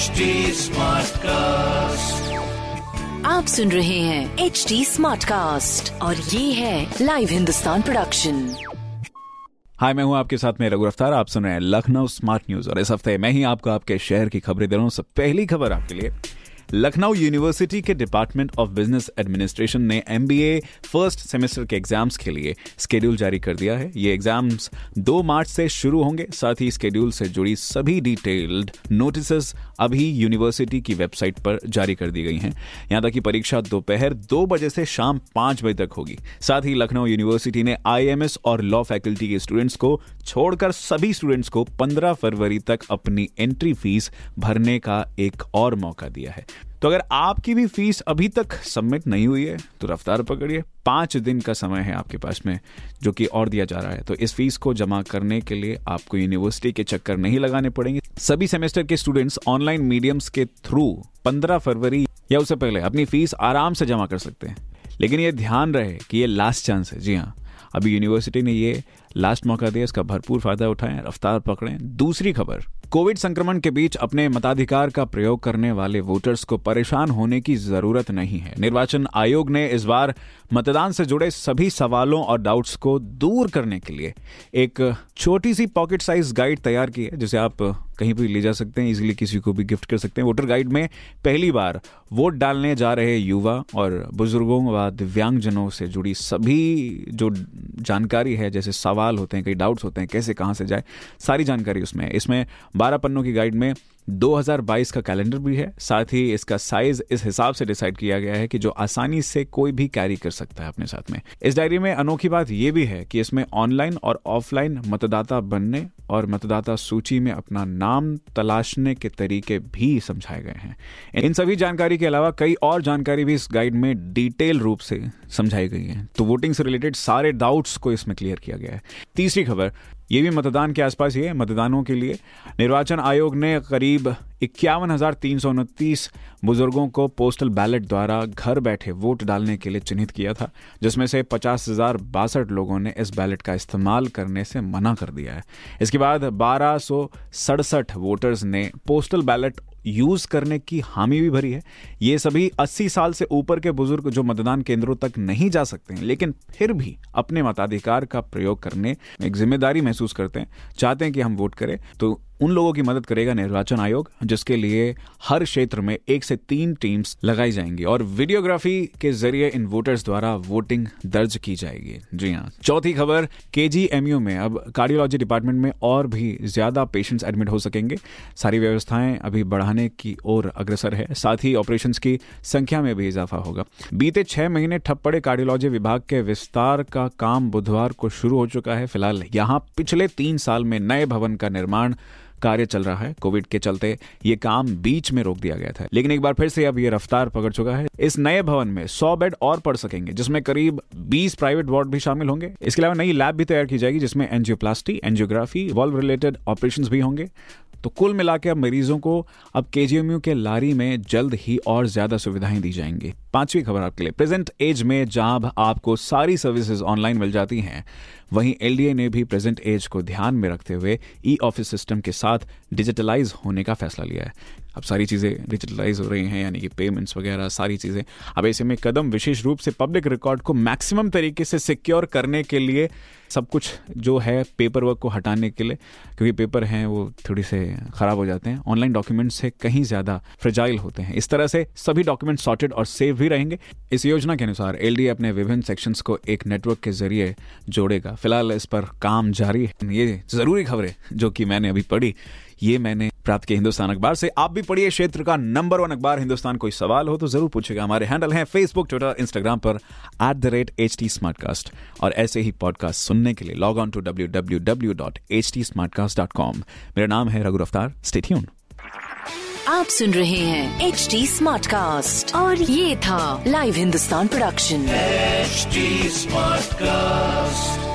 Smart cast आप सुन रहे हैं एच डी स्मार्ट कास्ट और ये है लाइव हिंदुस्तान प्रोडक्शन हाय मैं हूँ आपके साथ में रघु रफ्तार। आप सुन रहे हैं लखनऊ स्मार्ट न्यूज़ और इस हफ़्ते मैं ही आपको आपके शहर की खबरें दे रहा हूँ। सब पहली खबर आपके लिए। लखनऊ यूनिवर्सिटी के डिपार्टमेंट ऑफ़ बिज़नेस एडमिनिस्ट्रेशन ने एमबीए फ़र्स्ट सेमेस्टर के एग्ज़ाम्स के लिए स्केड्यूल जारी कर दिया है। ये एग्ज़ाम्स 2 मार्च से शुरू होंगे, साथ ही स्केड्यूल से जुड़ी सभी डिटेल्ड नोटिस अभी यूनिवर्सिटी की वेबसाइट पर जारी कर दी गई हैं। यहाँ तक कि परीक्षा दोपहर दो दो बजे से शाम पाँच बजे तक होगी। साथ ही लखनऊ यूनिवर्सिटी ने आईएमएस और लॉ फैकल्टी के स्टूडेंट्स को छोड़कर सभी स्टूडेंट्स को 15 फरवरी तक अपनी एंट्री फ़ीस भरने का एक और मौका दिया है। तो अगर आपकी भी फ़ीस अभी तक सबमिट नहीं हुई है तो रफ्तार पकड़िए। पाँच दिन का समय है आपके पास में, जो कि और दिया जा रहा है। तो इस फ़ीस को जमा करने के लिए आपको यूनिवर्सिटी के चक्कर नहीं लगाने पड़ेंगे। सभी सेमेस्टर के स्टूडेंट्स ऑनलाइन मीडियम्स के थ्रू 15 फरवरी या उससे पहले अपनी फ़ीस आराम से जमा कर सकते हैं। लेकिन ये ध्यान रहे कि ये लास्ट चांस है। जी हाँ अभी यूनिवर्सिटी ने ये लास्ट मौका दिया, इसका भरपूर फ़ायदा उठाएँ, रफ्तार पकड़ें। दूसरी खबर कोविड संक्रमण के बीच अपने मताधिकार का प्रयोग करने वाले वोटर्स को परेशान होने की ज़रूरत नहीं है। निर्वाचन आयोग ने इस बार मतदान से जुड़े सभी सवालों और डाउट्स को दूर करने के लिए एक छोटी सी पॉकेट साइज़ गाइड तैयार की है, जिसे आप कहीं भी ले जा सकते हैं इजीली किसी को भी गिफ्ट कर सकते हैं। वोटर गाइड में पहली बार वोट डालने जा रहे युवा और बुज़ुर्गों व दिव्यांगजनों से जुड़ी सभी जो जानकारी है, जैसे सवाल होते हैं, कई डाउट्स होते हैं, कैसे, कहाँ से जाए, सारी जानकारी उसमें इसमें बारह पन्नों की गाइड में 2022 का कैलेंडर भी है। साथ ही इसका साइज़ इस हिसाब से डिसाइड किया गया है कि जो आसानी से कोई भी कैरी कर सकता है अपने साथ में। इस डायरी में अनोखी बात यह भी है कि इसमें ऑनलाइन और ऑफलाइन मतदाता बनने और मतदाता सूची में अपना नाम तलाशने के तरीके भी समझाए गए हैं। इन सभी जानकारी के अलावा कई और जानकारी भी इस गाइड में डिटेल रूप से समझाई गई है। तो वोटिंग से रिलेटेड सारे डाउट्स को इसमें क्लियर किया गया है। तीसरी खबर, ये भी मतदान के आसपास ही है, मतदानों के लिए। निर्वाचन आयोग ने करीब इक्यावन हज़ार तीन सौ उनतीस बुज़ुर्गों को पोस्टल बैलेट द्वारा घर बैठे वोट डालने के लिए चिन्हित किया था, जिसमें से पचास हज़ार बासठ लोगों ने इस बैलेट का इस्तेमाल करने से मना कर दिया है। इसके बाद बारह वोटर्स ने पोस्टल बैलेट यूज़ करने की हामी भी भरी है। ये सभी 80 साल से ऊपर के बुज़ुर्ग जो मतदान केंद्रों तक नहीं जा सकते हैं, लेकिन फिर भी अपने मताधिकार का प्रयोग करने एक ज़िम्मेदारी महसूस करते हैं, चाहते हैं कि हम वोट करें तो उन लोगों की मदद करेगा निर्वाचन आयोग, जिसके लिए हर क्षेत्र में एक से तीन टीम्स लगाई जाएँगी और वीडियोग्राफी के ज़रिए इन वोटर्स द्वारा वोटिंग दर्ज की जाएगी। जी हाँ। चौथी खबर के में अब कार्डियोलॉजी डिपार्टमेंट में और भी ज़्यादा पेशेंट्स एडमिट हो सकेंगे। सारी व्यवस्थाएँ अभी बढ़ाने की ओर अग्रसर है। साथ ही ऑपरेशन की संख्या में भी इजाफा होगा। बीते छह महीने ठप पड़े कार्डियोलॉजी विभाग के विस्तार का काम बुधवार को शुरू हो चुका है। फ़िलहाल यहाँ पिछले तीन साल में नए भवन का निर्माण कार्य चल रहा है, कोविड के चलते ये काम बीच में रोक दिया गया था। लेकिन एक बार फिर से अब ये रफ्तार पकड़ चुका है। इस नए भवन में सौ बेड और पड़ सकेंगे, जिसमें करीब 20 प्राइवेट वार्ड भी शामिल होंगे। इसके अलावा नई लैब भी तैयार की जाएगी, जिसमें angioplasty angiography valve related operation भी होंगे। तो कुल मिलाकर अब मरीजों को अब के के लारी में जल्द ही और ज़्यादा सुविधाएँ दी जाएँगी। पांचवी खबर आपके लिए। प्रेजेंट एज में जहाँ आपको सारी सर्विसेज़ ऑनलाइन मिल जाती हैं, वहीं एलडीए ने भी प्रेजेंट एज को ध्यान में रखते हुए ई ऑफ़िस सिस्टम के साथ डिजिटलाइज होने का फैसला लिया है। अब सारी चीज़ें डिजिटलाइज हो रही हैं, यानी कि पेमेंट्स वगैरह, सारी चीज़ें। अब ऐसे में कदम विशेष रूप से पब्लिक रिकॉर्ड को मैक्सिमम तरीके से सिक्योर करने के लिए सब कुछ जो है पेपर वर्क को हटाने के लिए, क्योंकि पेपर हैं, वो थोड़ी से ख़राब हो जाते हैं। ऑनलाइन डॉक्यूमेंट से कहीं ज़्यादा फ्रेजाइल होते हैं। इस तरह से सभी डॉक्यूमेंट सॉर्टेड और सेव भी रहेंगे। इस योजना के अनुसार एलडी अपने विभिन्न सेक्शंस को एक नेटवर्क के ज़रिए जोड़ेगा। फ़िलहाल इस पर काम जारी है। ये ज़रूरी खबरें जो कि मैंने अभी पढ़ी, ये मैंने प्राप्त किया हिंदुस्तान अखबार से। आप भी पढ़िए क्षेत्र का नंबर वन अखबार। हिंदुस्तान कोई सवाल हो तो ज़रूर पूछेगा। हमारे हैंडल हैं फेसबुक ट्विटर इंस्टाग्राम पर at the rate H T और ऐसे ही पॉडकास्ट सुनने के लिए log on to W W W dot H T smart cast dot com मेरा नाम है रघु रफ्तार। स्टेट्यून आप सुन रहे हैं एच टी स्मार्ट कास्ट और ये था live Hindustan production smart cast